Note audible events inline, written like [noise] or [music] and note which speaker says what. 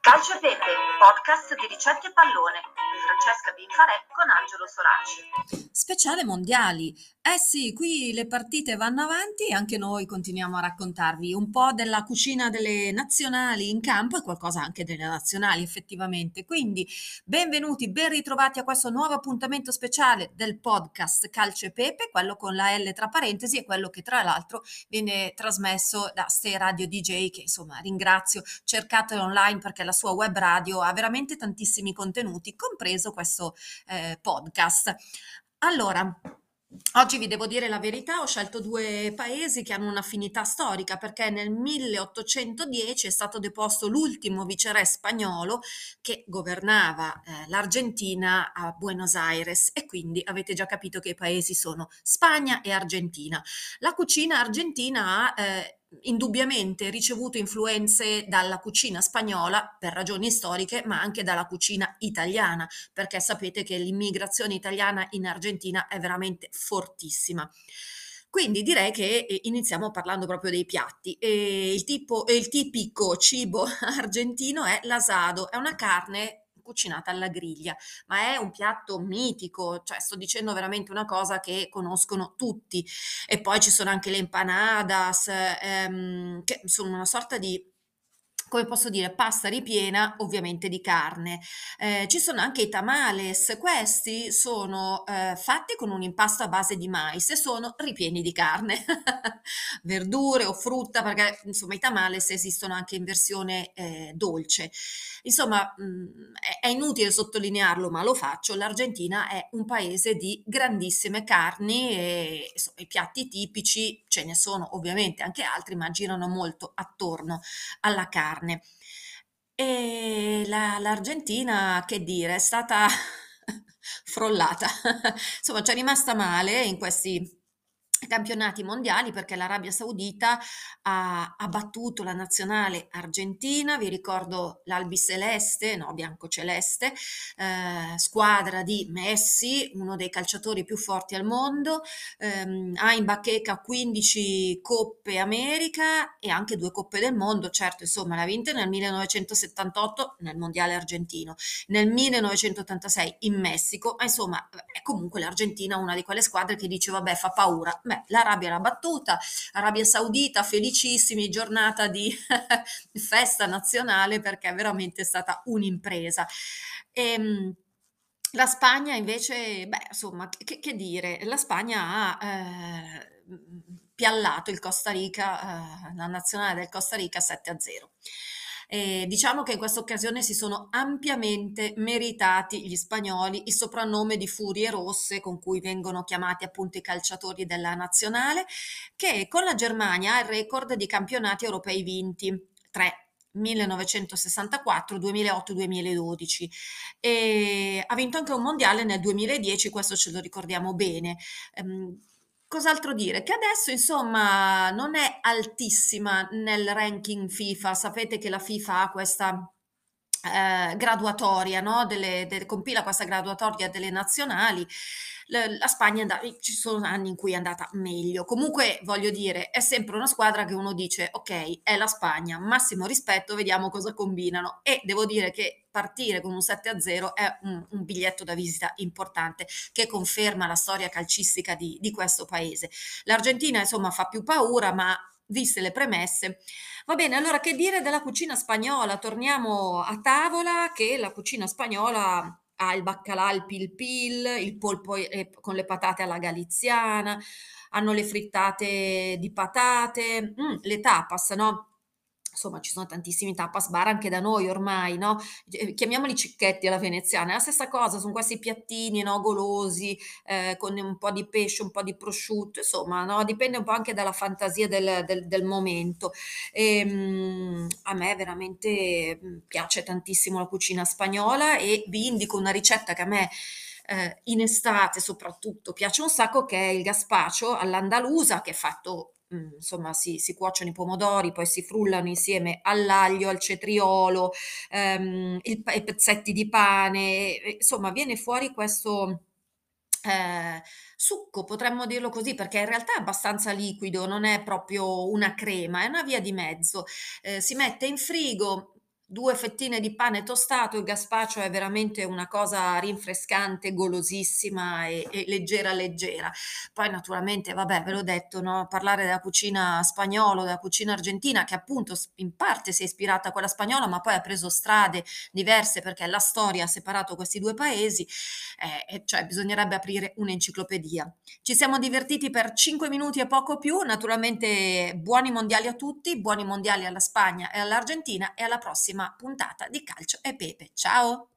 Speaker 1: Calcio e Pepe, podcast di ricette e pallone di Francesca Binfarè con Angelo Soraci.
Speaker 2: Speciale mondiali. Eh sì, qui le partite vanno avanti e anche noi continuiamo a raccontarvi un po' della cucina delle nazionali in campo e qualcosa anche delle nazionali effettivamente. Quindi benvenuti, ben ritrovati a questo nuovo appuntamento speciale del podcast Calcio e Pepe, quello con la L tra parentesi e quello che tra l'altro viene trasmesso da Stay Radio DJ che insomma ringrazio, cercatelo online perché la sua web radio ha veramente tantissimi contenuti, compreso questo eh, podcast. Allora, Oggi vi devo dire la verità, ho scelto due paesi che hanno un'affinità storica perché nel 1810 è stato deposto l'ultimo viceré spagnolo che governava eh, l'Argentina a Buenos Aires e quindi avete già capito che i paesi sono Spagna e Argentina. La cucina argentina ha eh, indubbiamente ricevuto influenze dalla cucina spagnola per ragioni storiche, ma anche dalla cucina italiana, perché sapete che l'immigrazione italiana in Argentina è veramente fortissima. Quindi direi che eh, iniziamo parlando proprio dei piatti. E il, tipo, il tipico cibo [laughs] argentino è l'asado, è una carne cucinata alla griglia, ma è un piatto mitico, cioè sto dicendo veramente una cosa che conoscono tutti. E poi ci sono anche le empanadas, ehm, che sono una sorta di come posso dire, pasta ripiena ovviamente di carne. Eh, ci sono anche i tamales, questi sono eh, fatti con un impasto a base di mais e sono ripieni di carne, [laughs] verdure o frutta, perché insomma i tamales esistono anche in versione eh, dolce. Insomma, mh, mm, è, è inutile sottolinearlo, ma lo faccio, l'Argentina è un paese di grandissime carni e insomma, i piatti tipici ce ne sono ovviamente anche altri, ma girano molto attorno alla carne carne. E la, l'Argentina, che dire, è stata [laughs] frollata, insomma, ci è rimasta male in questi campionati mondiali perché l'Arabia Saudita ha, ha, battuto la nazionale argentina, vi ricordo l'Albi Celeste, no, bianco-celeste, eh, squadra di Messi, uno dei calciatori più forti al mondo, ehm, ha in bacheca 15 Coppe America e anche due Coppe del Mondo, certo insomma l'ha vinta nel 1978 nel Mondiale argentino, nel 1986 in Messico, ma insomma è comunque l'Argentina una di quelle squadre che dice vabbè fa paura, Beh, l'Arabia l'ha battuta, Arabia Saudita, felicissimi, giornata di [laughs] festa nazionale perché è veramente stata un'impresa. E, ehm, la Spagna invece, beh, insomma, che, che dire, la Spagna ha eh, piallato il Costa Rica, eh, la nazionale del Costa Rica 7 a 0. Eh, diciamo che in questa occasione si sono ampiamente meritati gli spagnoli il soprannome di Furie Rosse con cui vengono chiamati appunto i calciatori della nazionale, che con la Germania ha il record di campionati europei vinti, 3 1964, 2008, 2012 e ha vinto anche un mondiale nel 2010, questo ce lo ricordiamo bene. Ehm, Cos'altro dire? Che adesso insomma non è altissima nel ranking FIFA, sapete che la FIFA ha questa eh, graduatoria, no? delle, delle, compila questa graduatoria delle nazionali la Spagna è ci sono anni in cui è andata meglio. Comunque, voglio dire, è sempre una squadra che uno dice, ok, è la Spagna, massimo rispetto, vediamo cosa combinano. E devo dire che partire con un 7-0 è un, un biglietto da visita importante che conferma la storia calcistica di, di questo paese. L'Argentina, insomma, fa più paura, ma viste le premesse. Va bene, allora che dire della cucina spagnola? Torniamo a tavola, che la cucina spagnola ha il baccalà al pil pil, il polpo con le patate alla galiziana, hanno le frittate di patate, mm, le tapas, no? Insomma, ci sono tantissimi tapas bar anche da noi ormai, no? Eh, chiamiamoli cicchetti alla veneziana, è la stessa cosa, sono questi piattini, no? Golosi, eh, con un po' di pesce, un po' di prosciutto, insomma, no? Dipende un po' anche dalla fantasia del, del, del momento. E, ehm, a me veramente mm, piace tantissimo la cucina spagnola e vi indico una ricetta che a me eh, in estate soprattutto piace un sacco che è il gazpacho all'andalusa che è fatto Mhmm, insomma si, si, cuociono i pomodori, poi si frullano insieme all'aglio, al cetriolo, ehm, il, i pezzetti di pane, insomma viene fuori questo ehm, succo, potremmo dirlo così, perché in realtà è abbastanza liquido, non è proprio una crema, è una via di mezzo. Ehm, si mette in frigo, 2 fettine di pane tostato, il gazpacho è veramente una cosa rinfrescante, golosissima e e leggera, leggera. Poi naturalmente, vabbè, ve l'ho detto, no, parlare della cucina spagnola, della cucina argentina, che appunto in parte si è ispirata a quella spagnola, ma poi ha preso strade diverse perché la storia ha separato questi 2 paesi, eh, cioè bisognerebbe aprire un'enciclopedia. Ci siamo divertiti per 5 minuti e poco più, naturalmente buoni mondiali a tutti, buoni mondiali alla Spagna e all'Argentina e alla prossima puntata di Calcio e Pepe. Ciao!